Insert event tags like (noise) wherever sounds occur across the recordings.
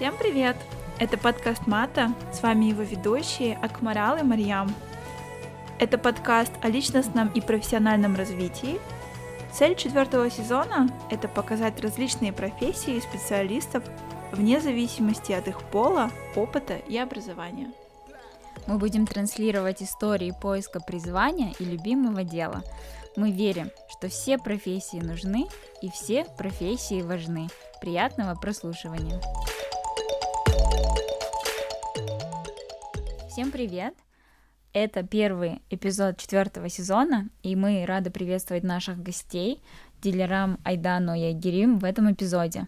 Всем привет! Это подкаст Мата, с вами его ведущие Акмарал и Марьям. Это подкаст о личностном и профессиональном развитии. Цель четвертого сезона – это показать различные профессии специалистов вне зависимости от их пола, опыта и образования. Мы будем транслировать истории поиска призвания и любимого дела. Мы верим, что все профессии нужны и все профессии важны. Приятного прослушивания! Всем привет! Это первый эпизод четвертого сезона, и мы рады приветствовать наших гостей, дилерам Айдану и Айгерим в этом эпизоде.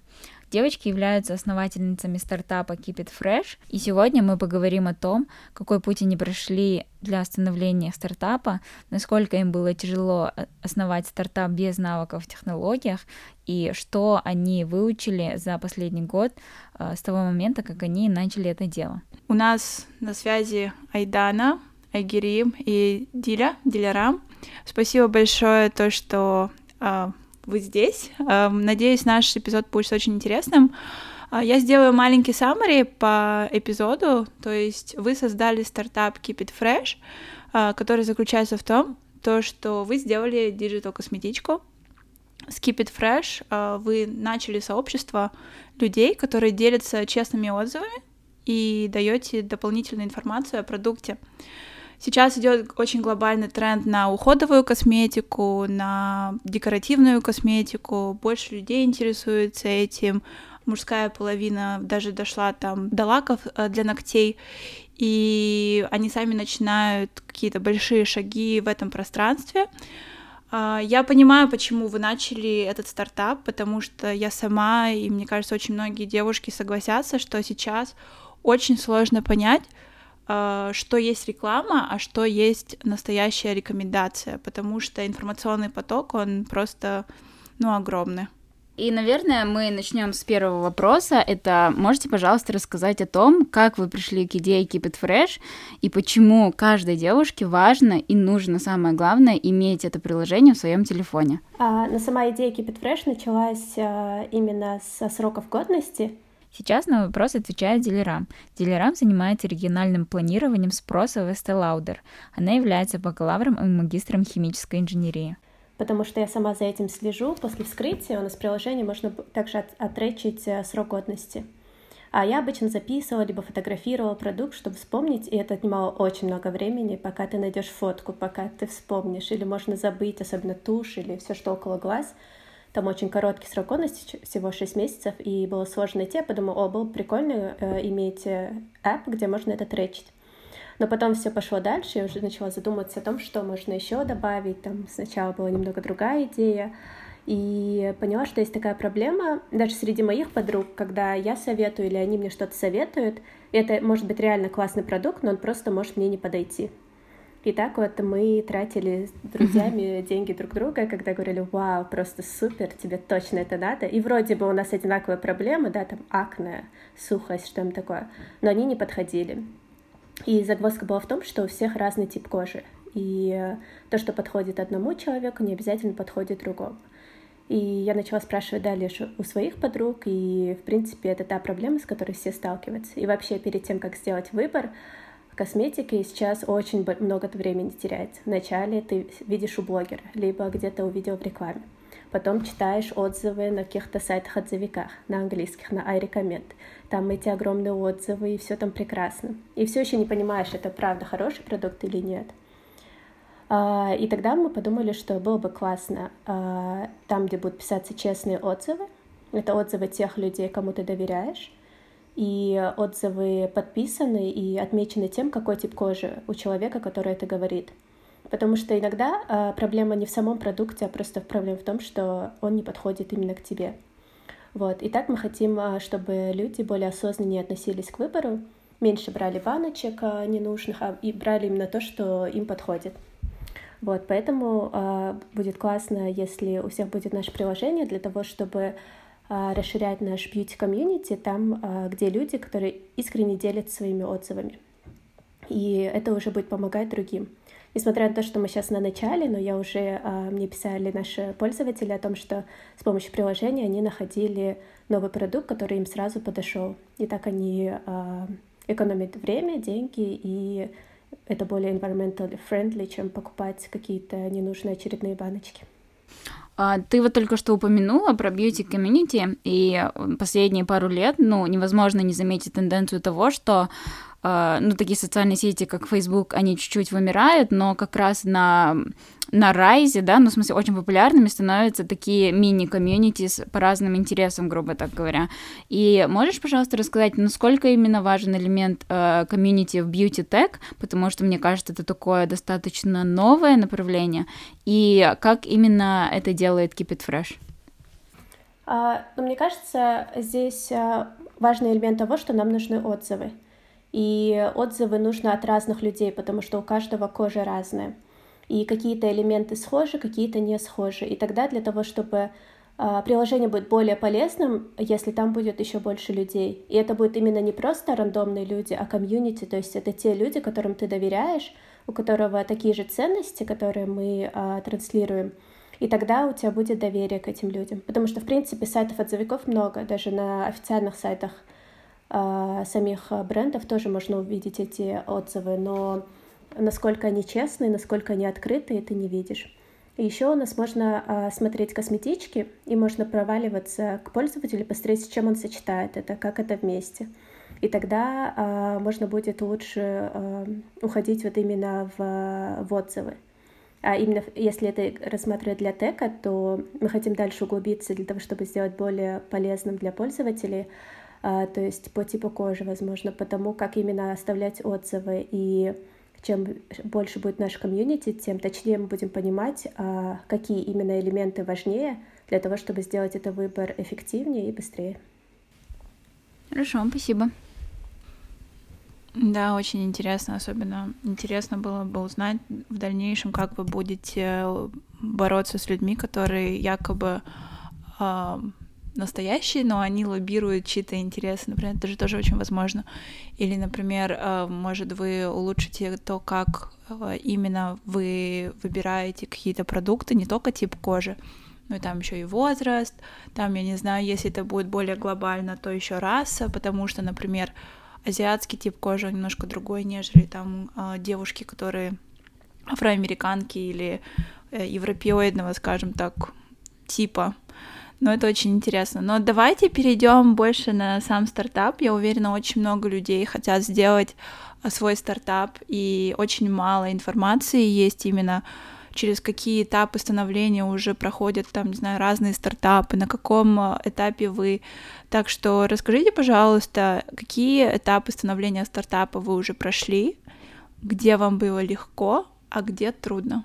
Девочки являются основательницами стартапа Keep It Fresh, и сегодня мы поговорим о том, какой путь они прошли для становления стартапа, насколько им было тяжело э, основать стартап без навыков в технологиях, и что они выучили за последний год э, с того момента, как они начали это дело. У нас на связи Айдана, Айгерим и Диля, Дилярам. Спасибо большое то, что э, вы здесь. Эм, надеюсь, наш эпизод будет очень интересным. А, я сделаю маленький summary по эпизоду, то есть вы создали стартап Keep It Fresh, а, который заключается в том, то, что вы сделали digital-косметичку. С Keep It Fresh а, вы начали сообщество людей, которые делятся честными отзывами и даете дополнительную информацию о продукте. Сейчас идет очень глобальный тренд на уходовую косметику, на декоративную косметику. Больше людей интересуется этим. Мужская половина даже дошла там до лаков э, для ногтей. И они сами начинают какие-то большие шаги в этом пространстве. А, я понимаю, почему вы начали этот стартап, потому что я сама, и мне кажется, очень многие девушки согласятся, что сейчас очень сложно понять, что есть реклама, а что есть настоящая рекомендация, потому что информационный поток, он просто, ну, огромный. И, наверное, мы начнем с первого вопроса. Это можете, пожалуйста, рассказать о том, как вы пришли к идее Keep It Fresh и почему каждой девушке важно и нужно, самое главное, иметь это приложение в своем телефоне? А, но сама идея Keep It Fresh началась а, именно со сроков годности. Сейчас на вопрос отвечает Дилерам. Дилерам занимается региональным планированием спроса в Lauder. Она является бакалавром и магистром химической инженерии. Потому что я сама за этим слежу. После вскрытия у нас в приложении можно также от, отречить э, срок годности. А я обычно записывала, либо фотографировала продукт, чтобы вспомнить, и это отнимало очень много времени, пока ты найдешь фотку, пока ты вспомнишь, или можно забыть, особенно тушь или все, что около глаз. Там очень короткий срок годности, всего 6 месяцев, и было сложно найти. Я подумала, о, было бы прикольно э, иметь э, app, где можно это тречить. Но потом все пошло дальше, я уже начала задумываться о том, что можно еще добавить. Там сначала была немного другая идея. И поняла, что есть такая проблема даже среди моих подруг, когда я советую или они мне что-то советуют, это может быть реально классный продукт, но он просто может мне не подойти. И так вот мы тратили с друзьями деньги друг друга, когда говорили, вау, просто супер, тебе точно это надо. И вроде бы у нас одинаковые проблемы, да, там акне, сухость, что-нибудь такое, но они не подходили. И загвоздка была в том, что у всех разный тип кожи. И то, что подходит одному человеку, не обязательно подходит другому. И я начала спрашивать дальше у своих подруг, и, в принципе, это та проблема, с которой все сталкиваются. И вообще, перед тем, как сделать выбор, косметикой сейчас очень много времени теряется. Вначале ты видишь у блогера, либо где-то увидел в рекламе. Потом читаешь отзывы на каких-то сайтах-отзывиках, на английских, на iRecommend. Там эти огромные отзывы, и все там прекрасно. И все еще не понимаешь, это правда хороший продукт или нет. А, и тогда мы подумали, что было бы классно а, там, где будут писаться честные отзывы. Это отзывы тех людей, кому ты доверяешь и отзывы подписаны и отмечены тем, какой тип кожи у человека, который это говорит. Потому что иногда э, проблема не в самом продукте, а просто проблема в том, что он не подходит именно к тебе. Вот. И так мы хотим, а, чтобы люди более осознаннее относились к выбору, меньше брали баночек а, ненужных, а и брали именно то, что им подходит. Вот, поэтому э, будет классно, если у всех будет наше приложение для того, чтобы а, расширять наш бьюти-комьюнити там, а, где люди, которые искренне делятся своими отзывами. И это уже будет помогать другим. Несмотря на то, что мы сейчас на начале, но я уже, а, мне писали наши пользователи о том, что с помощью приложения они находили новый продукт, который им сразу подошел. И так они а, экономят время, деньги, и это более environmentally friendly, чем покупать какие-то ненужные очередные баночки. А, ты вот только что упомянула про бьюти-комьюнити, и последние пару лет, ну, невозможно не заметить тенденцию того, что ну, такие социальные сети, как Facebook, они чуть-чуть вымирают, но как раз на, на райзе, да, ну, в смысле, очень популярными становятся такие мини-комьюнити по разным интересам, грубо так говоря. И можешь, пожалуйста, рассказать, насколько именно важен элемент э, комьюнити в beauty tech, потому что, мне кажется, это такое достаточно новое направление, и как именно это делает Keep It Fresh? Uh, ну, мне кажется, здесь uh, важный элемент того, что нам нужны отзывы. И отзывы нужно от разных людей, потому что у каждого кожа разная. И какие-то элементы схожи, какие-то не схожи. И тогда для того, чтобы а, приложение будет более полезным, если там будет еще больше людей. И это будет именно не просто рандомные люди, а комьюнити, то есть это те люди, которым ты доверяешь, у которого такие же ценности, которые мы а, транслируем. И тогда у тебя будет доверие к этим людям. Потому что, в принципе, сайтов отзывиков много, даже на официальных сайтах самих брендов тоже можно увидеть эти отзывы, но насколько они честные, насколько они открытые, ты не видишь. Еще у нас можно а, смотреть косметички, и можно проваливаться к пользователю, посмотреть, с чем он сочетает это, как это вместе. И тогда а, можно будет лучше уходить вот именно в, в отзывы. А именно если это рассматривать для тека, то мы хотим дальше углубиться для того, чтобы сделать более полезным для пользователей то есть по типу кожи, возможно, по тому, как именно оставлять отзывы. И чем больше будет наш комьюнити, тем точнее мы будем понимать, а, какие именно элементы важнее для того, чтобы сделать этот выбор эффективнее и быстрее. Хорошо, спасибо. Да, очень интересно, особенно интересно было бы узнать в дальнейшем, как вы будете бороться с людьми, которые якобы э, настоящие, но они лоббируют чьи-то интересы, например, это же тоже очень возможно. Или, например, э, может, вы улучшите то, как э, именно вы выбираете какие-то продукты, не только тип кожи, ну и там еще и возраст, там, я не знаю, если это будет более глобально, то еще раса, потому что, например, азиатский тип кожи немножко другой, нежели там э, девушки, которые афроамериканки или европеоидного, скажем так, типа но это очень интересно. Но давайте перейдем больше на сам стартап. Я уверена, очень много людей хотят сделать а, свой стартап, и очень мало информации есть именно через какие этапы становления уже проходят там, не знаю, разные стартапы, на каком а, этапе вы. Так что расскажите, пожалуйста, какие этапы становления стартапа вы уже прошли, где вам было легко, а где трудно?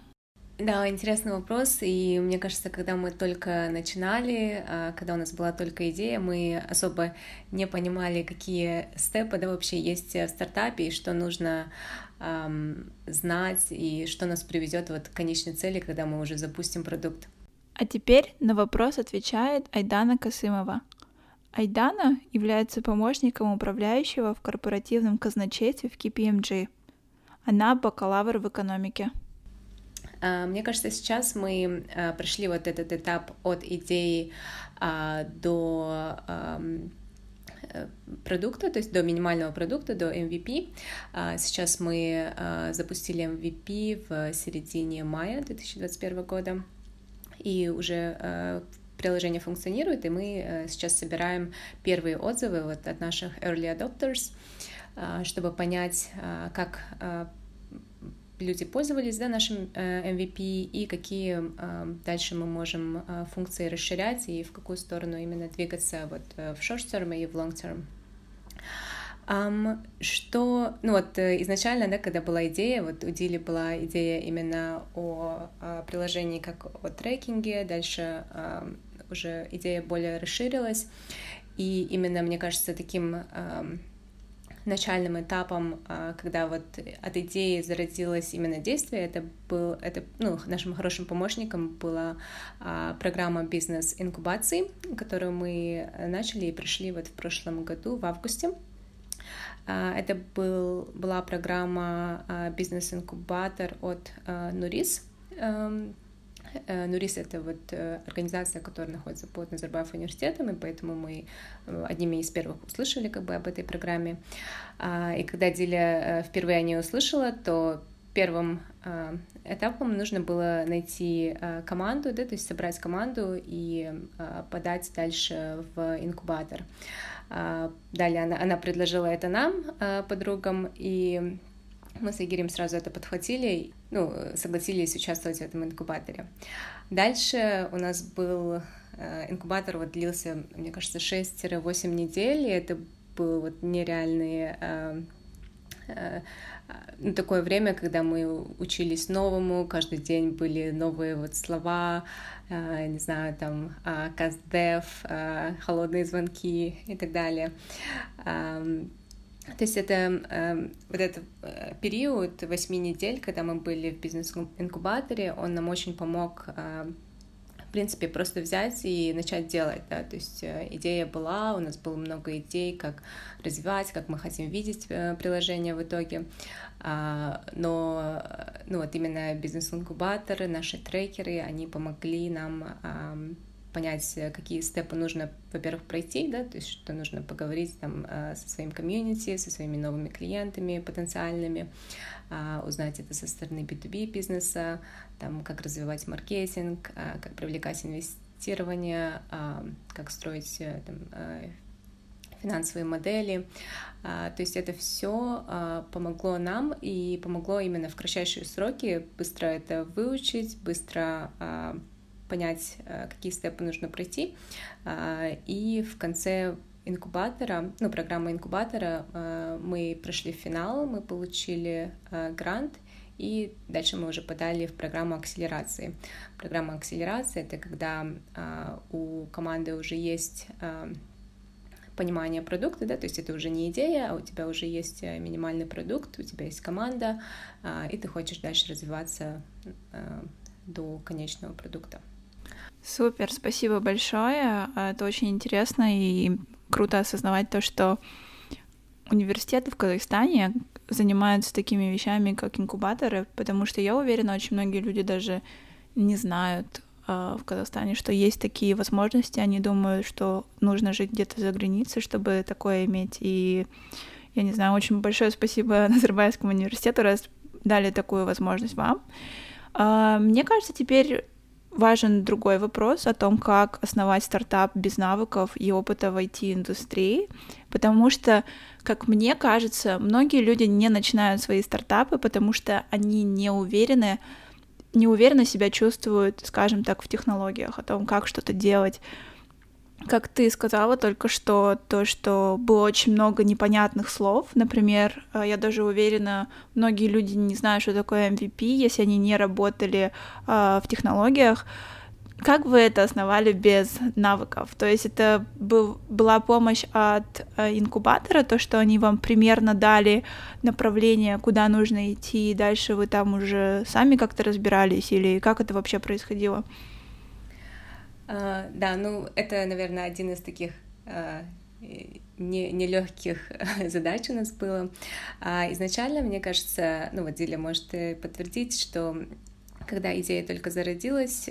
Да, интересный вопрос, и мне кажется, когда мы только начинали, а, когда у нас была только идея, мы особо не понимали, какие степы да, вообще есть в стартапе, и что нужно эм, знать, и что нас приведет вот к конечной цели, когда мы уже запустим продукт. А теперь на вопрос отвечает Айдана Касымова. Айдана является помощником управляющего в корпоративном казначействе в KPMG. Она бакалавр в экономике. А, мне кажется, сейчас мы а, прошли вот этот этап от идеи а, до э, продукта, то есть до минимального продукта, до MVP. Сейчас мы запустили MVP в середине мая 2021 года, и уже приложение функционирует, и мы сейчас собираем первые отзывы вот от наших early adopters, чтобы понять, как люди пользовались да, нашим э, MVP и какие э, дальше мы можем э, функции расширять и в какую сторону именно двигаться вот в short term и в long term. Um, что, ну вот изначально, да, когда была идея, вот у Дили была идея именно о, о приложении как о трекинге, дальше um, уже идея более расширилась, и именно, мне кажется, таким um, начальным этапом, а, когда вот от идеи зародилось именно действие, это был, это, ну, нашим хорошим помощником была а, программа бизнес-инкубации, которую мы начали и пришли вот в прошлом году, в августе. Это был, была программа «Бизнес-инкубатор» от Нурис. Эм, Нурис — это вот организация, которая находится под Назарбаев университетом, и поэтому мы одними из первых услышали как бы об этой программе. И когда Диля впервые о ней услышала, то первым э, этапом нужно было найти э, команду, да, то есть собрать команду и э, подать дальше в инкубатор. Э, далее она, она предложила это нам, э, подругам, и мы с Игорем сразу это подхватили, ну, согласились участвовать в этом инкубаторе. Дальше у нас был э, инкубатор, вот длился, мне кажется, 6-8 недель, и это был вот нереальный э, э, ну, такое время, когда мы учились новому, каждый день были новые вот слова, не знаю, там, каздев, холодные звонки и так далее. Э, то есть это э, вот этот э, период восьми недель, когда мы были в бизнес-инкубаторе, он нам очень помог э, в принципе, просто взять и начать делать, да, то есть э, идея была, у нас было много идей, как развивать, как мы хотим видеть э, приложение в итоге, а, но, ну вот именно бизнес-инкубаторы, наши трекеры, они помогли нам понять, какие степы нужно, во-первых, пройти, да, то есть что нужно поговорить там э, со своим комьюнити, со своими новыми клиентами потенциальными, а, узнать это со стороны B2B бизнеса, там, как развивать маркетинг, а, как привлекать инвестирование, а, как строить э, там, э, финансовые модели. То есть это все помогло нам и помогло именно в кратчайшие сроки быстро это выучить, быстро понять, какие степы нужно пройти. И в конце инкубатора, ну, программы инкубатора, э, мы прошли финал, мы получили э, грант, и дальше мы уже подали в программу акселерации. Программа акселерации — это когда э, у команды уже есть понимание продукта, да, то есть это уже не идея, а у тебя уже есть минимальный продукт, у тебя есть команда, и ты хочешь дальше развиваться до конечного продукта. Супер, спасибо большое. Это очень интересно и круто осознавать то, что университеты в Казахстане занимаются такими вещами, как инкубаторы, потому что я уверена, очень многие люди даже не знают э, в Казахстане, что есть такие возможности. Они думают, что нужно жить где-то за границей, чтобы такое иметь. И я не знаю, очень большое спасибо (laughs) Назарбаевскому университету, раз дали такую возможность вам. Э, мне кажется, теперь важен другой вопрос о том, как основать стартап без навыков и опыта в IT-индустрии, потому что, как мне кажется, многие люди не начинают свои стартапы, потому что они не уверены, неуверенно себя чувствуют, скажем так, в технологиях, о том, как что-то делать, как ты сказала только что, то, что было очень много непонятных слов. Например, э, я даже уверена, многие люди не знают, что такое MVP, если они не работали э, в технологиях. Как вы это основали без навыков? То есть это был, была помощь от э, инкубатора, то, что они вам примерно дали направление, куда нужно идти, и дальше вы там уже сами как-то разбирались, или как это вообще происходило? Да, ну это, наверное, один из таких uh, не, нелегких (laughs) задач у нас было. Uh, изначально, мне кажется, ну вот Диля может подтвердить, что когда идея только зародилась,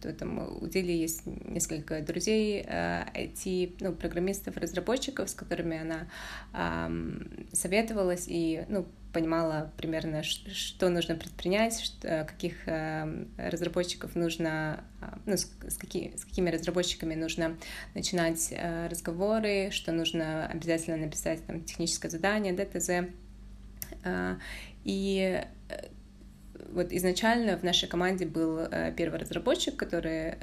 то там у Дили есть несколько друзей, IT, ну, программистов, разработчиков, с которыми она советовалась и, ну, понимала примерно, что нужно предпринять, что, каких э, разработчиков нужно, а, ну, с, с, какими, с какими разработчиками нужно начинать э, разговоры, что нужно обязательно написать там техническое задание, ДТЗ. Э, и вот изначально в нашей команде был первый разработчик, который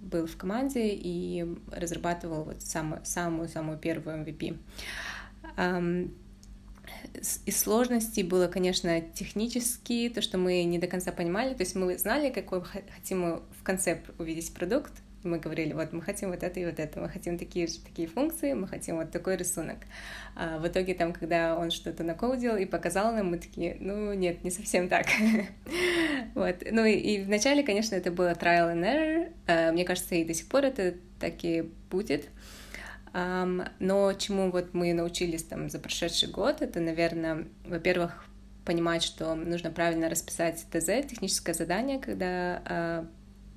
был в команде и разрабатывал вот самую-самую первую MVP из сложностей было, конечно, технически, то, что мы не до конца понимали, то есть мы знали, какой хотим мы в конце увидеть продукт, мы говорили, вот мы хотим вот это и вот это, мы хотим такие же такие функции, мы хотим вот такой рисунок. А в итоге там, когда он что-то накодил и показал нам, мы такие, ну нет, не совсем так. (laughs) вот. Ну и, вначале, конечно, это было trial and error. А, мне кажется, и до сих пор это так и будет. Но чему вот мы научились там за прошедший год, это, наверное, во-первых, понимать, что нужно правильно расписать ТЗ, техническое задание, когда а,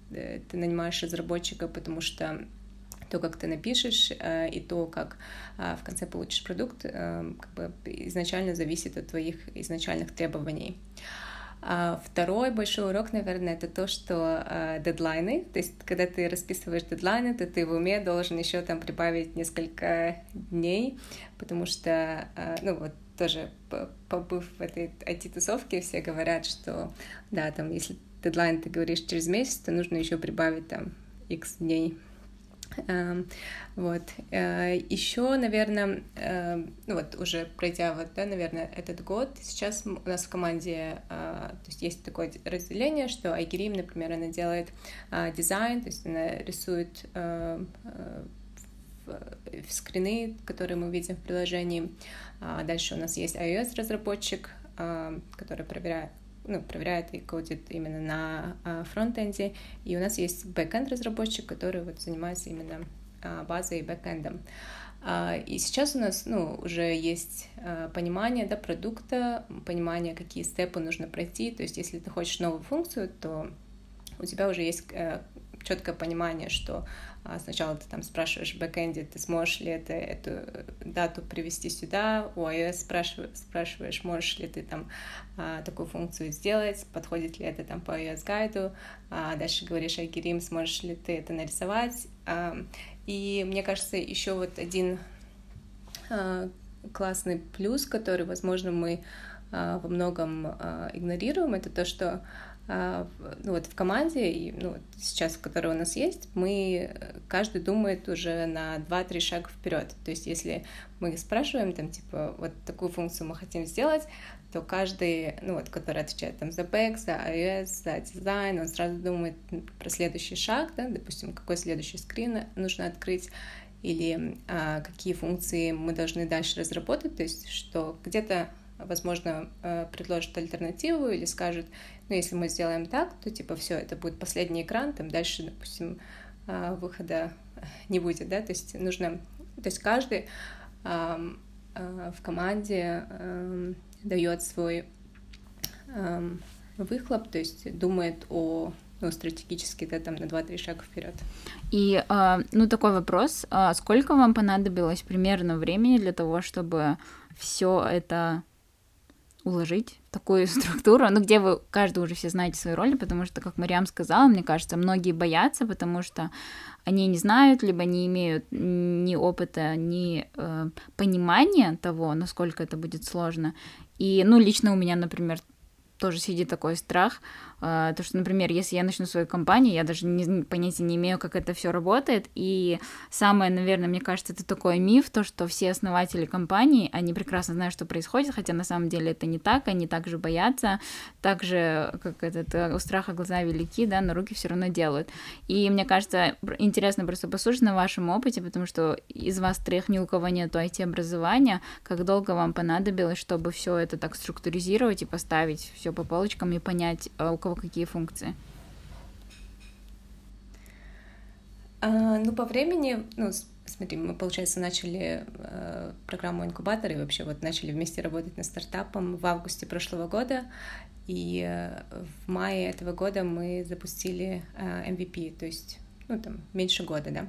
ты нанимаешь разработчика, потому что то, как ты напишешь, э, и то, как а, в конце получишь продукт, э, как бы изначально зависит от твоих изначальных требований. А второй большой урок, наверное, это то, что э, дедлайны, то есть когда ты расписываешь дедлайны, то ты в уме должен еще там прибавить несколько дней, потому что, э, ну вот тоже побыв в этой IT-тусовке, все говорят, что да, там, если дедлайн ты говоришь через месяц, то нужно еще прибавить там X дней Эм, вот. Э, Еще, наверное, эм, ну вот уже пройдя вот, да, наверное, этот год, сейчас у нас в команде, э, то есть есть такое разделение, что Айгерим, например, она делает э, дизайн, то есть она рисует скрины, которые мы видим в приложении. А дальше у нас есть iOS-разработчик, который проверяет ну, проверяет и кодит именно на а, фронтенде. И у нас есть бэкенд разработчик, который вот занимается именно а, базой и бэкэндом. А, и сейчас у нас ну, уже есть понимание да, продукта, понимание, какие step ы нужно пройти. То есть, если ты хочешь новую функцию, то у тебя уже есть э, четкое понимание, что сначала ты там спрашиваешь в бэкэнде, ты сможешь ли это, эту дату привести сюда, у iOS спрашиваешь, спрашиваешь, можешь ли ты там а, такую функцию сделать, подходит ли это там по iOS гайду, а дальше говоришь Айгерим, сможешь ли ты это нарисовать. И мне кажется, еще вот один классный плюс, который, возможно, мы во многом игнорируем, это то, что а, ну, вот в команде, и, ну, сейчас, которая у нас есть, мы, каждый думает уже на 2-3 шага вперед. То есть, если мы спрашиваем, там, типа, вот такую функцию мы хотим сделать, то каждый, ну, вот, который отвечает там за бэк, за iOS, за дизайн, он сразу думает про следующий шаг, да, допустим, какой следующий скрин нужно открыть, или а, какие функции мы должны дальше разработать, то есть, что где-то возможно, э, предложит альтернативу или скажет, ну, если мы сделаем так, то, типа, все, это будет последний экран, там дальше, допустим, э, выхода не будет, да, то есть нужно, то есть каждый э, в команде дает свой выхлоп, то есть думает о ну, стратегически да, там на 2-3 шага вперед. И, ну, такой вопрос. А сколько вам понадобилось примерно времени для того, чтобы все это уложить такую (laughs) структуру, ну, где вы, каждый уже все знаете свои роли, потому что, как Мариам сказала, мне кажется, многие боятся, потому что они не знают, либо не имеют ни опыта, ни э, понимания того, насколько это будет сложно. И, ну, лично у меня, например, тоже сидит такой страх, а, то, что, например, если я начну свою компанию, я даже не, понятия не имею, как это все работает, и самое, наверное, мне кажется, это такой миф, то, что все основатели компании, они прекрасно знают, что происходит, хотя на самом деле это не так, они также боятся, также, как этот, э, у страха глаза велики, да, но руки все равно делают. И мне кажется, интересно просто послушать на вашем опыте, потому что из вас трех ни у кого нет IT-образования, как долго вам понадобилось, чтобы все это так структуризировать и поставить все по полочкам и понять, а у кого какие функции? А, ну, по времени, ну, смотри, мы, получается, начали э, программу инкубатора и вообще вот начали вместе работать над стартапом в августе прошлого года, и э, в мае этого года мы запустили MVP, то есть, ну, там, меньше года, да.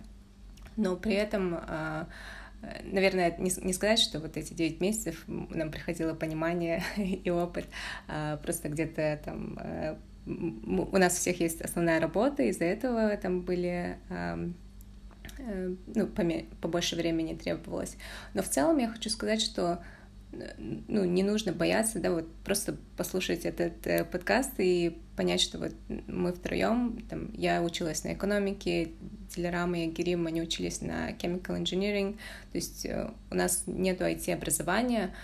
Но при этом Наверное, не, сказать, что вот эти 9 месяцев нам приходило понимание (laughs) и опыт, а просто где-то там э, у нас у всех есть основная работа, из-за этого там были э, ну, побольше времени требовалось. Но в целом я хочу сказать, что ну, не нужно бояться, да, вот просто послушать этот э, подкаст и понять, что вот мы втроем, там, я училась на экономике, Дилерам и Герим, они учились на chemical engineering, то есть э, у нас нет IT-образования,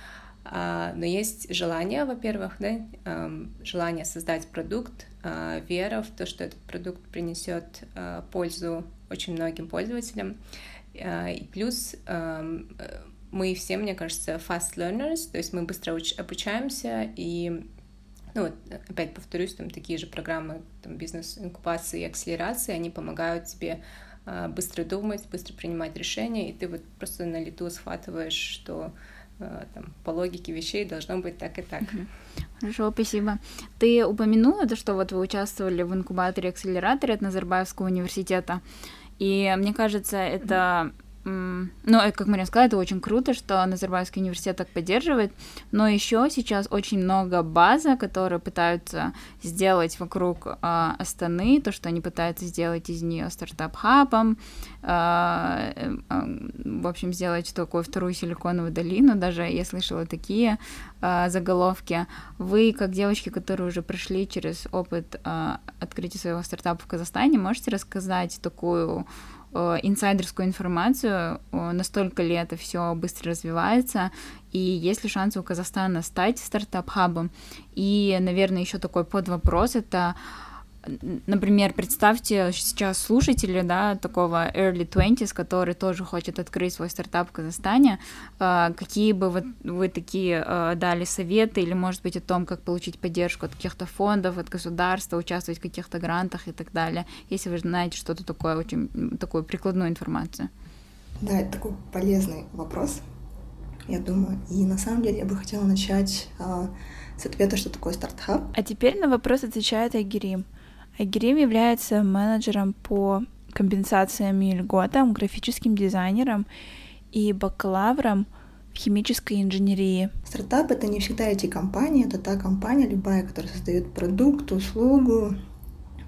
а, но есть желание, во-первых, да, э, желание создать продукт, э, вера в то, что этот продукт принесет э, пользу очень многим пользователям, и плюс э, мы все, мне кажется, fast learners, то есть мы быстро уч- обучаемся, и, ну, вот, опять повторюсь, там такие же программы, там, бизнес-инкубации и акселерации, они помогают тебе а, быстро думать, быстро принимать решения, и ты вот просто на лету схватываешь, что а, там, по логике вещей должно быть так и так. Хорошо, спасибо. Ты упомянула то, что вот вы участвовали в инкубаторе-акселераторе от Назарбаевского университета, и мне кажется, это ну, как Мария сказала, это очень круто, что Назарбаевский университет так поддерживает, но еще сейчас очень много buzz а, которые пытаются сделать вокруг э, Астаны, то, что они пытаются сделать из нее стартап-хабом, э, э, в общем, сделать такую вторую силиконовую долину, даже я слышала такие э, заголовки. Вы, как девочки, которые уже прошли через опыт э, открытия своего стартапа в Казахстане, можете рассказать такую Э, инсайдерскую информацию, настолько ли это все быстро развивается, и есть ли шансы у Казахстана стать стартап-хабом. И, наверное, еще такой подвопрос — это например, представьте сейчас слушатели, да, такого early 20s, который тоже хочет открыть свой стартап в Казахстане, а, какие бы вы, вы такие а, дали советы или, может быть, о том, как получить поддержку от каких-то фондов, от государства, участвовать в каких-то грантах и так далее, если вы знаете что-то такое, очень такую прикладную информацию. Да, это такой полезный вопрос, я думаю. И на самом деле я бы хотела начать а, с ответа, что такое стартап. А теперь на вопрос отвечает Айгерим. Айгерим является менеджером по компенсациям и льготам, графическим дизайнером и бакалавром в химической инженерии. Стартап — это не всегда эти компании, это та компания любая, которая создает продукт, услугу,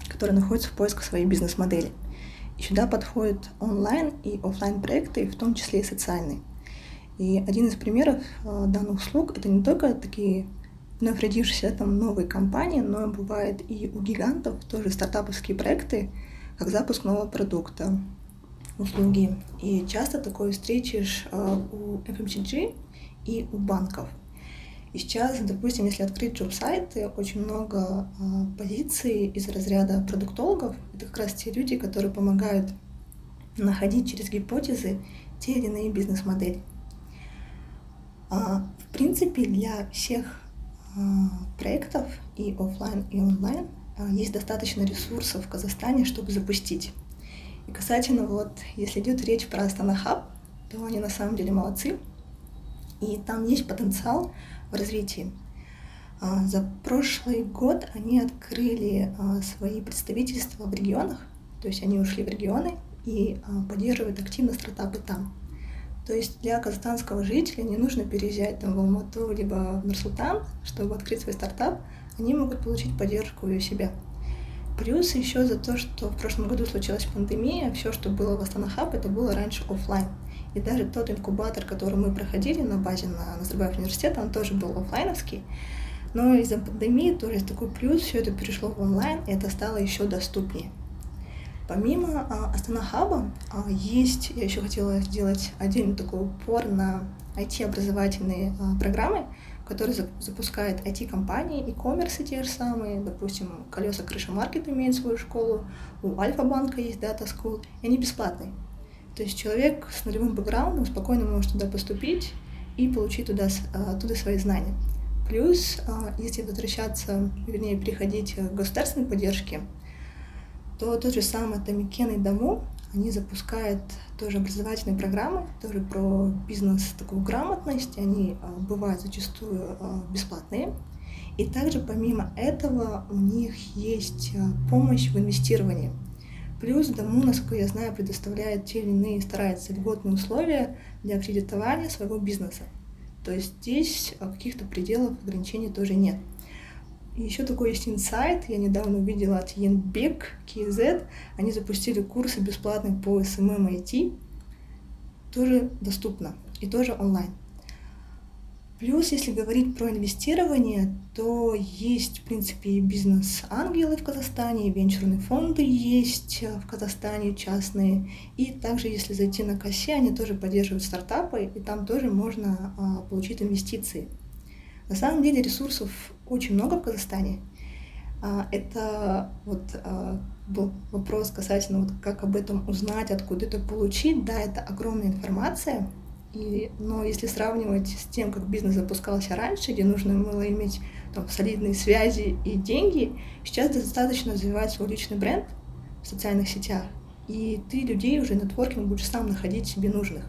которая находится в поиске своей бизнес-модели. И сюда подходят онлайн и офлайн проекты, в том числе и социальные. И один из примеров э, данных услуг — это не только такие родившиеся там новые компании, но бывает и у гигантов тоже стартаповские проекты, как запуск нового продукта, услуги. И часто такое встретишь э, у FMCG и у банков. И сейчас, допустим, если открыть джоб-сайты, очень много э, позиций из разряда продуктологов. Это как раз те люди, которые помогают находить через гипотезы те или иные бизнес-модели. А, в принципе, для всех а, проектов и офлайн, и онлайн а, есть достаточно ресурсов в Казахстане, чтобы запустить. И касательно вот, если идет речь про Астана Хаб, то они на самом деле молодцы, и там есть потенциал в развитии. А, за прошлый год они открыли свои представительства в регионах, то есть они ушли в регионы и поддерживают активно стартапы там. То есть для казахстанского жителя не нужно переезжать там, в Алмату либо в Нур-Султан, чтобы открыть свой стартап. Они могут получить поддержку и у себя. Плюс еще за то, что в прошлом году случилась пандемия, все, что было в Астана Хаб, это было раньше офлайн. И даже тот инкубатор, который мы проходили на базе на Назарбаев университет, он тоже был офлайновский. Но из-за пандемии тоже есть такой плюс, все это перешло в онлайн, и это стало еще доступнее. Помимо а, Астана Хаба а, есть, я еще хотела сделать отдельный такой упор на IT-образовательные а, программы, которые запускают IT-компании, e-commerce те же самые, допустим, колеса крыша маркет имеет свою школу, у Альфа-банка есть Data School, и они бесплатные. То есть человек с нулевым бэкграундом спокойно может туда поступить и получить туда, оттуда свои знания. Плюс, если возвращаться, вернее, переходить к государственной поддержке, то тот же самый Тамикен и Даму, они запускают тоже образовательные программы, тоже про бизнес, такую грамотность, они а, бывают зачастую а, бесплатные. И также помимо этого у них есть а, помощь в инвестировании. Плюс Даму, насколько я знаю, предоставляет те или иные, старается льготные условия для кредитования своего бизнеса. То есть здесь каких-то пределов ограничений тоже нет. Еще такой есть инсайт, я недавно увидела от Янбек, KZ, они запустили курсы бесплатные по SMM IT, тоже доступно и тоже онлайн. Плюс, если говорить про инвестирование, то есть, в принципе, и бизнес-ангелы в Казахстане, и венчурные фонды есть в Казахстане частные. И также, если зайти на Косе, они тоже поддерживают стартапы, и там тоже можно а, получить инвестиции. На самом деле ресурсов очень много в Казахстане. А, это вот а, был вопрос касательно вот как об этом узнать, откуда это получить. Да, это огромная информация, и, но если сравнивать с тем, как бизнес запускался раньше, где нужно было иметь там, солидные связи и деньги, сейчас достаточно развивать свой личный бренд в социальных сетях и ты людей уже нетворкинг будешь сам находить себе нужных.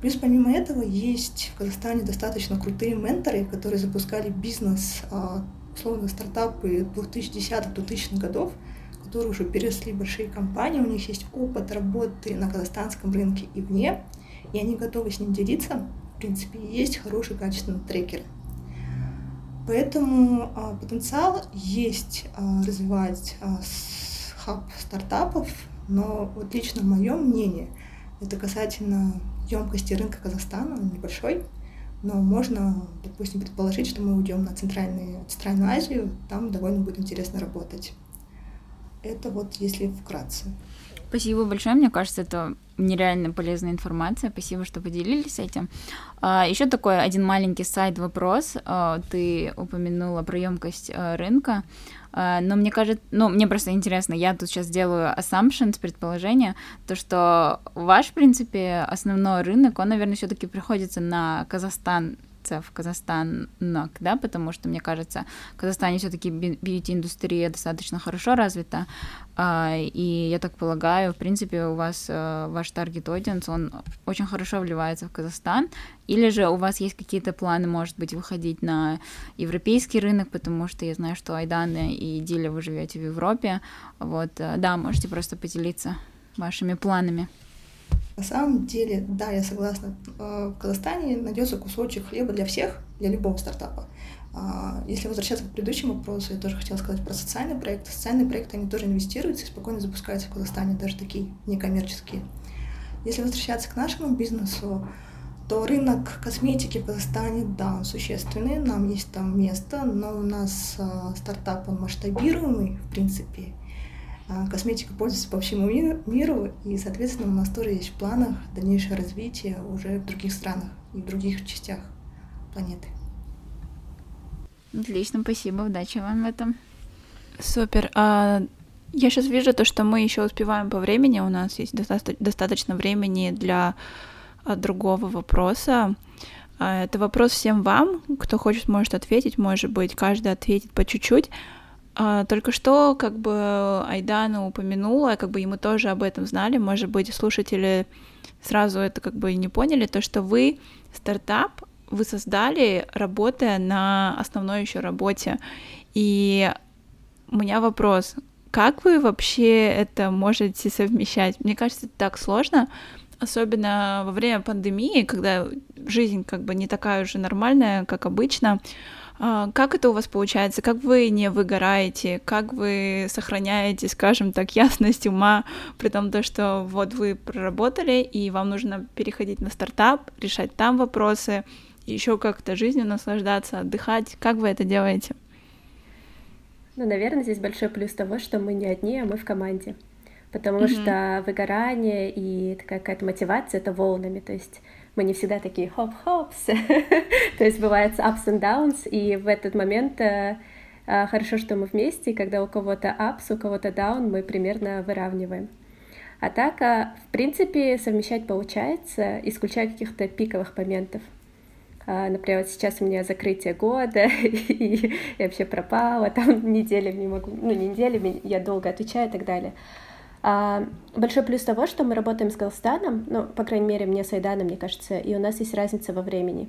Плюс помимо этого есть в Казахстане достаточно крутые менторы, которые запускали бизнес, а, условно стартапы 2010-2000 годов, которые уже переросли большие компании, у них есть опыт работы на казахстанском рынке и вне, и они готовы с ним делиться. В принципе, есть хороший качественный трекер. Поэтому а, потенциал есть а, развивать хаб стартапов, но вот лично мое мнение, это касательно емкости рынка Казахстана, небольшой, но можно, допустим, предположить, что мы уйдем на Центральную, Центральную Азию, там довольно будет интересно работать. Это вот если вкратце. Спасибо большое, мне кажется, это нереально полезная информация. Спасибо, что поделились этим. А, Еще такой один маленький сайт-вопрос. А, ты упомянула про емкость а, рынка. Но мне кажется, ну, мне просто интересно, я тут сейчас делаю assumptions, предположение, то, что ваш, в принципе, основной рынок, он, наверное, все-таки приходится на Казахстан, в Казахстан да, потому что, мне кажется, в Казахстане все-таки бьюти-индустрия достаточно хорошо развита, а, и я так полагаю, в принципе, у вас э, ваш таргет аудиенс, он очень хорошо вливается в Казахстан, или же у вас есть какие-то планы, может быть, выходить на европейский рынок, потому что я знаю, что Айдана и Диля вы живете в Европе, вот, э, да, можете просто поделиться вашими планами. На самом деле, да, я согласна. Э, в Казахстане найдется кусочек хлеба для всех, для любого стартапа. А, если возвращаться к предыдущему вопросу, я тоже хотела сказать про социальные проекты. Социальные проекты, они тоже инвестируются и спокойно запускаются в Казахстане, даже такие некоммерческие. Если возвращаться к нашему бизнесу, то рынок косметики в Казахстане, да, он существенный, нам есть там место, но у нас э, стартап, он масштабируемый, в принципе, а, косметика пользуется по всему миру, и, соответственно, у нас тоже есть в планах дальнейшее развитие уже в других странах и в других частях планеты. Отлично, спасибо, удачи вам в этом. Супер. А, я сейчас вижу то, что мы еще успеваем по времени, у нас есть доста- достаточно времени для а, другого вопроса. А, это вопрос всем вам, кто хочет, может ответить, может быть, каждый ответит по чуть-чуть. А, только что как бы Айдана упомянула, как бы и мы тоже об этом знали, может быть, слушатели сразу это как бы не поняли, то, что вы стартап, вы создали, работая на основной еще работе. И у меня вопрос, как вы вообще это можете совмещать? Мне кажется, это так сложно, особенно во время пандемии, когда жизнь как бы не такая уже нормальная, как обычно. А, как это у вас получается? Как вы не выгораете? Как вы сохраняете, скажем так, (laughs) ясность ума, при том, то, что вот вы проработали, и вам нужно переходить на стартап, решать там вопросы, еще как-то жизнью наслаждаться, отдыхать. Как вы это делаете? Ну, наверное, здесь большой плюс того, что мы не одни, а мы в команде. Потому mm-hmm. что выгорание и такая какая-то мотивация это волнами. То есть мы не всегда такие хоп-хопс, (laughs) то есть бывает ups and downs, и в этот момент э, э, хорошо, что мы вместе, и когда у кого-то ups, у кого-то down, мы примерно выравниваем. А так, э, в принципе, совмещать получается, исключая каких-то пиковых моментов. Например, вот сейчас у меня закрытие года, (laughs) и я вообще пропала, там (laughs) неделями не могу, ну, не неделями, я долго отвечаю и так далее. А, большой плюс того, что мы работаем с Казахстаном, ну, по крайней мере, мне с Айданом, мне кажется, и у нас есть разница во времени.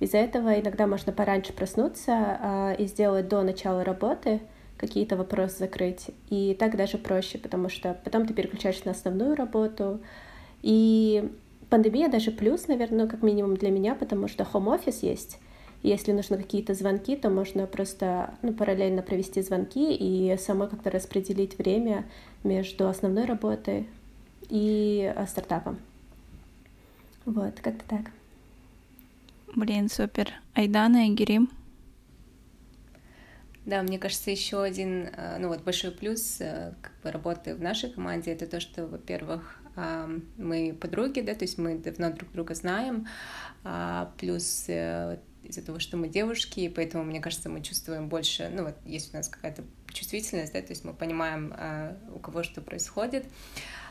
Из-за этого иногда можно пораньше проснуться а, и сделать до начала работы какие-то вопросы закрыть. И так даже проще, потому что потом ты переключаешься на основную работу. И пандемия даже плюс, наверное, ну, как минимум для меня, потому что home-офис есть. Если нужны какие-то звонки, то можно просто ну, параллельно провести звонки и самой как-то распределить время между основной работой и э, стартапом. Вот, как-то так. Блин, супер. Айдана и Герим. Да, мне кажется, еще один, э, ну вот большой плюс э, как бы работы в нашей команде это то, что, во-первых, мы подруги, да, то есть мы давно друг друга знаем, а, плюс из-за того, что мы девушки, и поэтому, мне кажется, мы чувствуем больше, ну вот есть у нас какая-то чувствительность, да, то есть мы понимаем, а, у кого что происходит.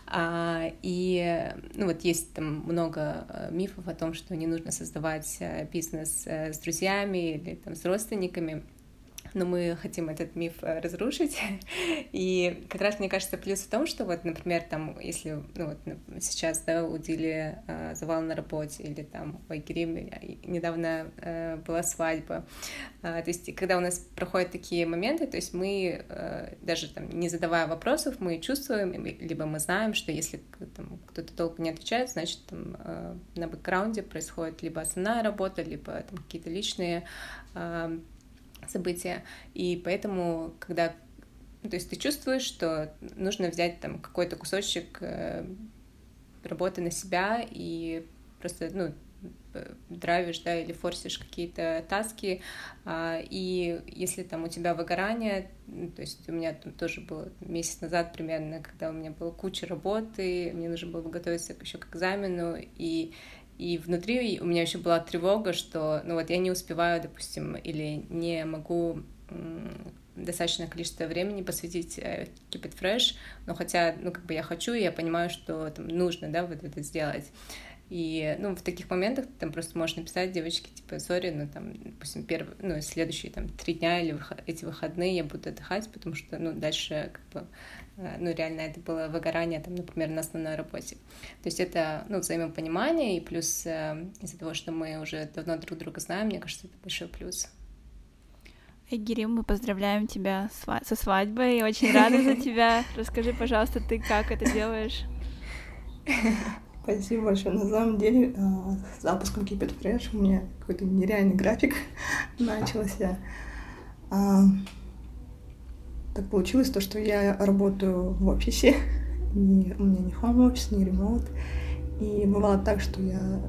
А, и ну вот есть там много а, мифов о том, что не нужно создавать бизнес с друзьями или там с родственниками. Но мы хотим этот миф э, разрушить. (laughs) И как раз мне кажется плюс в том, что вот, например, там, если ну, вот сейчас, да, у Дили э, завал на работе, или там у Айгерим недавно э, была свадьба, э, то есть когда у нас проходят такие моменты, то есть мы э, даже там не задавая вопросов, мы чувствуем, либо мы знаем, что если там, кто-то долго не отвечает, значит там э, на бэкграунде происходит либо основная работа, либо там какие-то личные э, события. И поэтому, когда ну, то есть ты чувствуешь, что нужно взять там какой-то кусочек э, работы на себя и просто, ну, драйвишь, да, или форсишь какие-то таски, а, и если там у тебя выгорание, то есть у меня там тоже было месяц назад примерно, когда у меня была куча работы, мне нужно было готовиться еще к экзамену, и и внутри у меня еще была тревога, что, ну вот, я не успеваю, допустим, или не могу достаточное количество времени посвятить э, Keep It Fresh, но хотя, ну, как бы я хочу, и я понимаю, что там нужно, да, вот это сделать. И, ну, в таких моментах ты там просто можешь написать девочке, типа, сори, ну, там, допустим, первый, ну, следующие, там, три дня или выход... эти выходные я буду отдыхать, потому что, ну, дальше, как бы, ну, реально это было выгорание, там, например, на основной работе. То есть это, ну, взаимопонимание, и плюс э, из-за того, что мы уже давно друг друга знаем, мне кажется, это большой плюс. Эгерим, мы поздравляем тебя со свадьбой, очень рада за тебя. Расскажи, пожалуйста, ты как это делаешь? Спасибо большое. На самом деле, а, с запуском Keep It Fresh у меня какой-то нереальный график (laughs) начался. Так получилось то, что я работаю в офисе. Не, у меня не home офис, не ремонт. И бывало так, что я,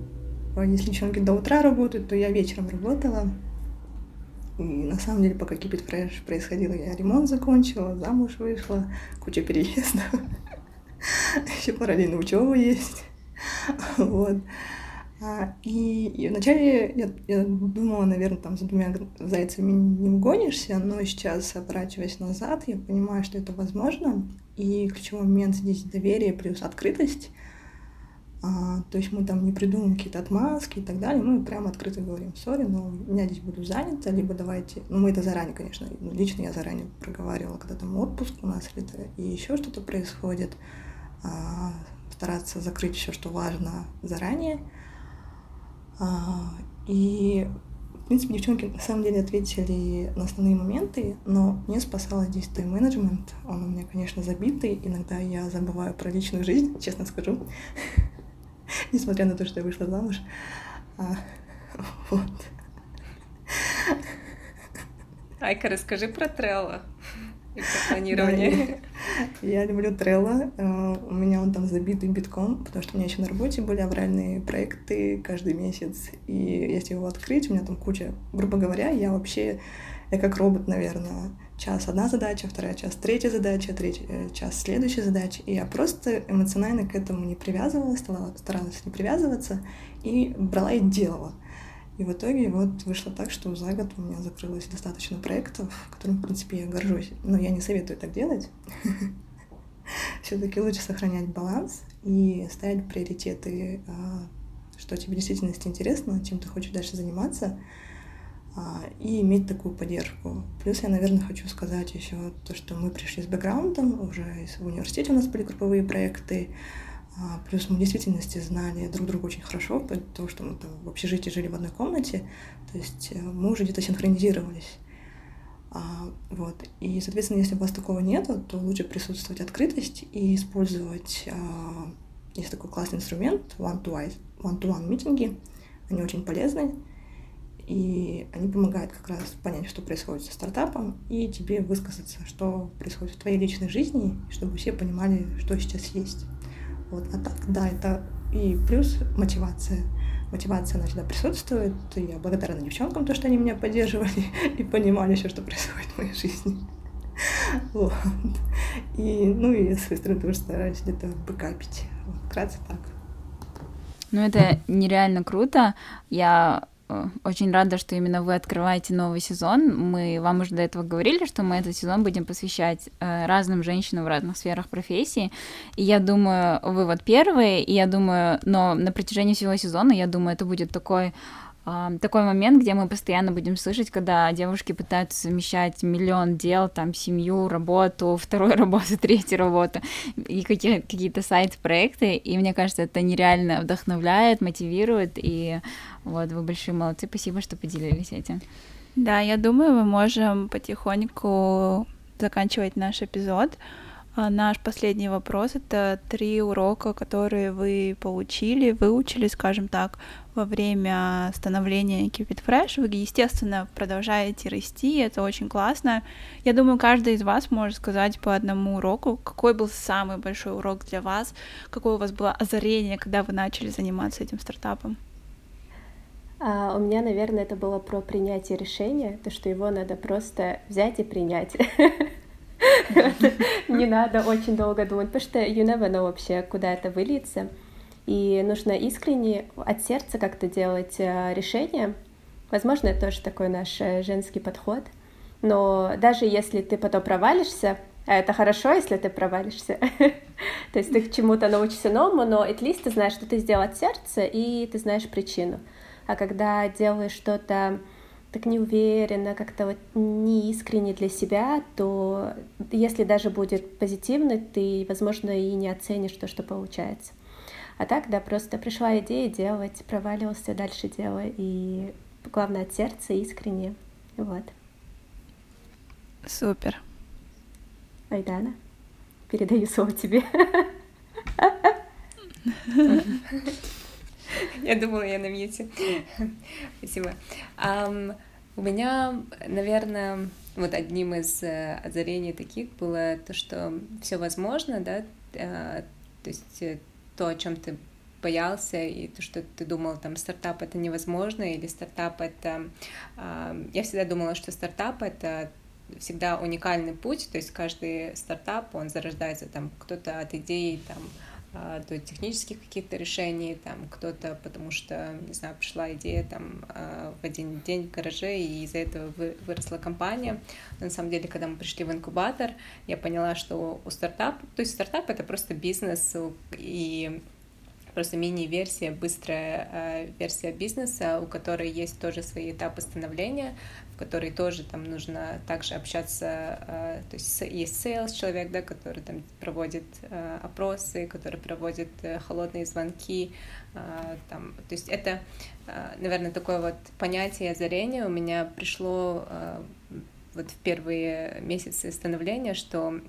если девчонки до утра работают, то я вечером работала. И на самом деле, пока It Fresh происходило, я ремонт закончила, замуж вышла, куча переездов. (laughs) Еще параллельно учеба есть. (laughs) Вот. А, и, вначале я, я думала, наверное, там за двумя зайцами не угонишься, но сейчас, оборачиваясь назад, я понимаю, что это возможно. И ключевой момент здесь доверие плюс открытость. А, то есть мы там не придумываем какие-то отмазки и так далее, мы прямо открыто говорим, сори, но меня здесь буду занята, либо давайте, ну мы это заранее, конечно, ну, лично я заранее проговаривала, когда там отпуск у нас или и еще что-то происходит, а, стараться закрыть все, что важно заранее. А, и, в принципе, девчонки на самом деле ответили на основные моменты, но мне спасало здесь тайм-менеджмент. Он у меня, конечно, забитый. Иногда я забываю про личную жизнь, честно скажу. (laughs) Несмотря на то, что я вышла замуж. А, (laughs) вот. Айка, расскажи про Трелло планирование. Я люблю Trello. Э, у меня он там забитый битком, потому что у меня еще на работе были авральные проекты каждый месяц. И если его открыть, у меня там куча... Грубо говоря, я вообще... Я как робот, наверное. Час одна задача, вторая час третья задача, третий э, час следующая задача. И я просто эмоционально к этому не привязывалась, старалась не привязываться и брала и делала. И в итоге вот вышло так, что за год у меня закрылось достаточно проектов, которым, в принципе, я горжусь. Но я не советую так делать. (laughs) Все-таки лучше сохранять баланс и ставить приоритеты, а, что тебе в действительности интересно, чем ты хочешь дальше заниматься, а, и иметь такую поддержку. Плюс я, наверное, хочу сказать еще то, что мы пришли с бэкграундом, уже в университете у нас были групповые проекты, плюс мы в действительности знали друг друга очень хорошо, потому что мы там в общежитии жили в одной комнате, то есть э, мы уже где-то синхронизировались. А, вот. И, соответственно, если у вас такого нет, то лучше присутствовать открытость и использовать, а, есть такой классный инструмент, one-to-one one -one митинги, они очень полезны, и они помогают как раз понять, что происходит со стартапом, и тебе высказаться, что происходит в твоей личной жизни, чтобы все понимали, что сейчас есть. Вот. А так, да, это и плюс мотивация. Мотивация, она всегда присутствует. И я благодарна девчонкам, то, что они меня поддерживали (laughs) и понимали все, что происходит в моей жизни. (laughs) Вот. И, ну, и с своей стороны тоже стараюсь где-то бэкапить. Вот, вкратце так. Ну, это нереально круто. Я очень рада, что именно вы открываете новый сезон. Мы вам уже до этого говорили, что мы этот сезон будем посвящать э, разным женщинам в разных сферах профессии. И я думаю, вы вот первые, и я думаю, но на протяжении всего сезона, я думаю, это будет такой такой момент, где мы постоянно будем слышать, когда девушки пытаются совмещать миллион дел, там, семью, работу, (laughs) вторую работу, третью работу и какие- какие-то сайт-проекты, и мне кажется, это нереально вдохновляет, мотивирует, и вот вы большие молодцы, спасибо, что поделились этим. Да, я думаю, мы можем потихоньку заканчивать наш эпизод. А наш последний вопрос — это три урока, которые вы получили, выучили, скажем так, во время становления Keep It Fresh. Вы, естественно, продолжаете расти, это очень классно. Я думаю, каждый из вас может сказать по одному уроку, какой был самый большой урок для вас, какое у вас было озарение, когда вы начали заниматься этим стартапом. А, у меня, наверное, это было про принятие решения, то, что его надо просто взять и принять. (laughs) (laughs) Не надо очень долго думать, потому что you never know вообще, куда это выльется. И нужно искренне от сердца как-то делать э, решение. Возможно, это тоже такой наш э, женский подход. Но даже если ты потом провалишься, а это хорошо, если ты провалишься. (laughs) То есть ты к чему-то научишься новому, но at least ты знаешь, что ты сделал от сердца, и ты знаешь причину. А когда делаешь что-то так неуверенно, как-то вот неискренне для себя, то если даже будет позитивно, ты, возможно, и не оценишь то, что получается. А так, да, просто пришла идея делать, проваливался, дальше делай, и главное от сердца, искренне, вот. Супер. Айдана, передаю слово тебе. (laughs) Я думала, я на мьюте. Спасибо. У меня, наверное, вот одним из э, озарений таких было то, что все возможно, да, uh, то есть э, то, о чем ты боялся, и то, что ты думал, там, стартап — это невозможно, или стартап — это... Uh, я всегда думала, что стартап — это всегда уникальный путь, то есть каждый стартап, он зарождается там кто-то от идеи там а, до технических каких-то решений, там кто-то, потому что, не знаю, пришла идея там а, в один день в гараже, и из-за этого выросла компания. Но на самом деле, когда мы пришли в инкубатор, я поняла, что у стартапа, то есть стартап — это просто бизнес, и просто мини-версия, быстрая э, версия бизнеса, у которой есть тоже свои этапы становления, в которой тоже там нужно также общаться, э, то есть есть sales человек, да, который там проводит э, опросы, который проводит холодные звонки, там, то есть это, наверное, такое вот понятие озарения. У меня пришло вот в первые месяцы становления, что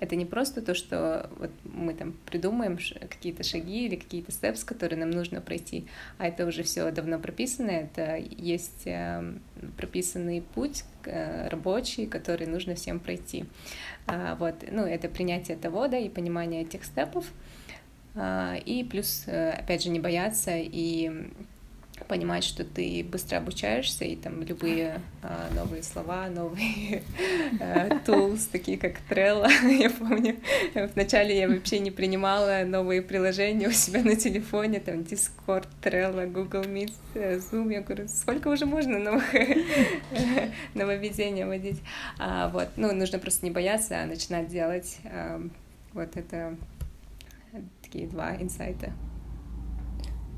это не просто то, что вот мы там придумаем какие-то шаги или какие-то степс, которые нам нужно пройти, а это уже все давно прописано, это есть эм, прописанный путь э, рабочий, который нужно всем пройти. А, вот, ну, это принятие того, да, и понимание этих степов, а, и плюс, э, опять же, не бояться и понимать, что ты быстро обучаешься, и там любые а, новые слова, новые а, (laughs) tools, такие как Trello, (laughs) я помню, вначале я вообще не принимала новые приложения у себя на телефоне, там Discord, Trello, Google Meet, э, Zoom, я говорю, сколько уже можно новых (laughs) нововведения вводить, а, вот, ну, нужно просто не бояться, а начинать делать, а, вот это такие два инсайта.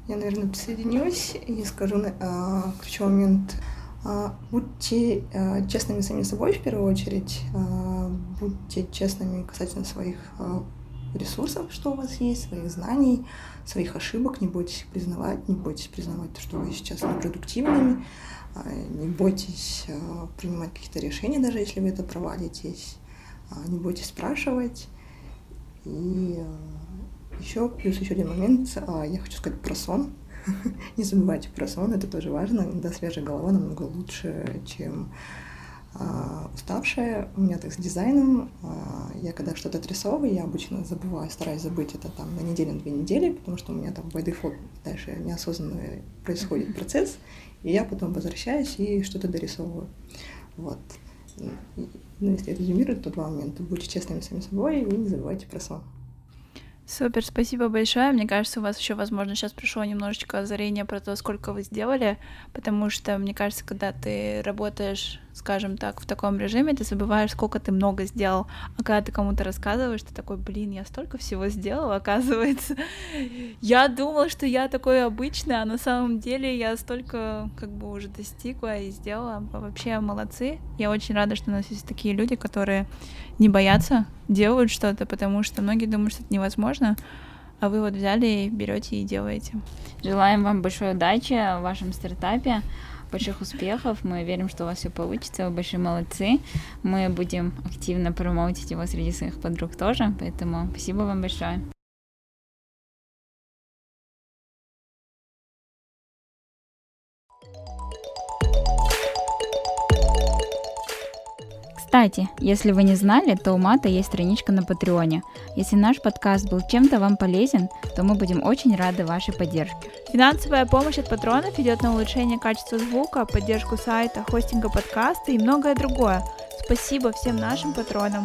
Я, наверное, присоединюсь и скажу а, ключевой момент. А, будьте а, честными сами собой в первую очередь, а, будьте честными касательно своих а, ресурсов, что у вас есть, своих знаний, своих ошибок, не бойтесь их признавать, не бойтесь признавать то, что вы сейчас непродуктивными, а, не бойтесь а, принимать какие-то решения, даже если вы это провалитесь, а, не бойтесь спрашивать и а, еще, плюс еще один момент, а, я хочу сказать про сон. (laughs) Не забывайте про сон, это тоже важно. Иногда свежая голова намного лучше, чем а, уставшая. У меня так с дизайном. А, я когда что-то отрисовываю, я обычно забываю, стараюсь забыть это там на неделю, на две недели, потому что у меня там by default дальше неосознанно происходит процесс, и я потом возвращаюсь и что-то дорисовываю. Вот. Ну, если резюмировать, то два момента. Будьте честными сами собой и не забывайте про сон. Супер, спасибо большое. Мне кажется, у вас еще, возможно, сейчас пришло немножечко озарение про то, сколько вы сделали, потому что, мне кажется, когда ты работаешь скажем так, в таком режиме, ты забываешь, сколько ты много сделал. А когда ты кому-то рассказываешь, ты такой, блин, я столько всего сделал, оказывается. (laughs) Я думала, что я такой обычный, а на самом деле я столько как бы уже достигла и сделала. Вообще молодцы. Я очень рада, что у нас есть такие люди, которые не боятся, делают что-то, потому что многие думают, что это невозможно, а вы вот взяли берете и делаете. Желаем вам большой удачи в вашем стартапе, больших успехов. Мы верим, что у вас все получится. Вы большие молодцы. Мы будем активно промоутить его среди своих подруг тоже. Поэтому спасибо вам большое. Кстати, если вы не знали, то у Мата есть страничка на Патреоне. Если наш подкаст был чем-то вам полезен, то мы будем очень рады вашей поддержке. Финансовая помощь от патронов идет на улучшение качества звука, поддержку сайта, хостинга подкаста и многое другое. Спасибо всем нашим патронам.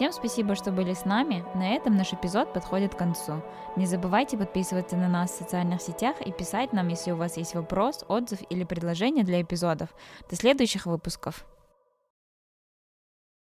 Всем спасибо, что были с нами. На этом наш эпизод подходит к концу. Не забывайте подписываться на нас в социальных сетях и писать нам, если у вас есть вопрос, отзыв или предложение для эпизодов. До следующих выпусков.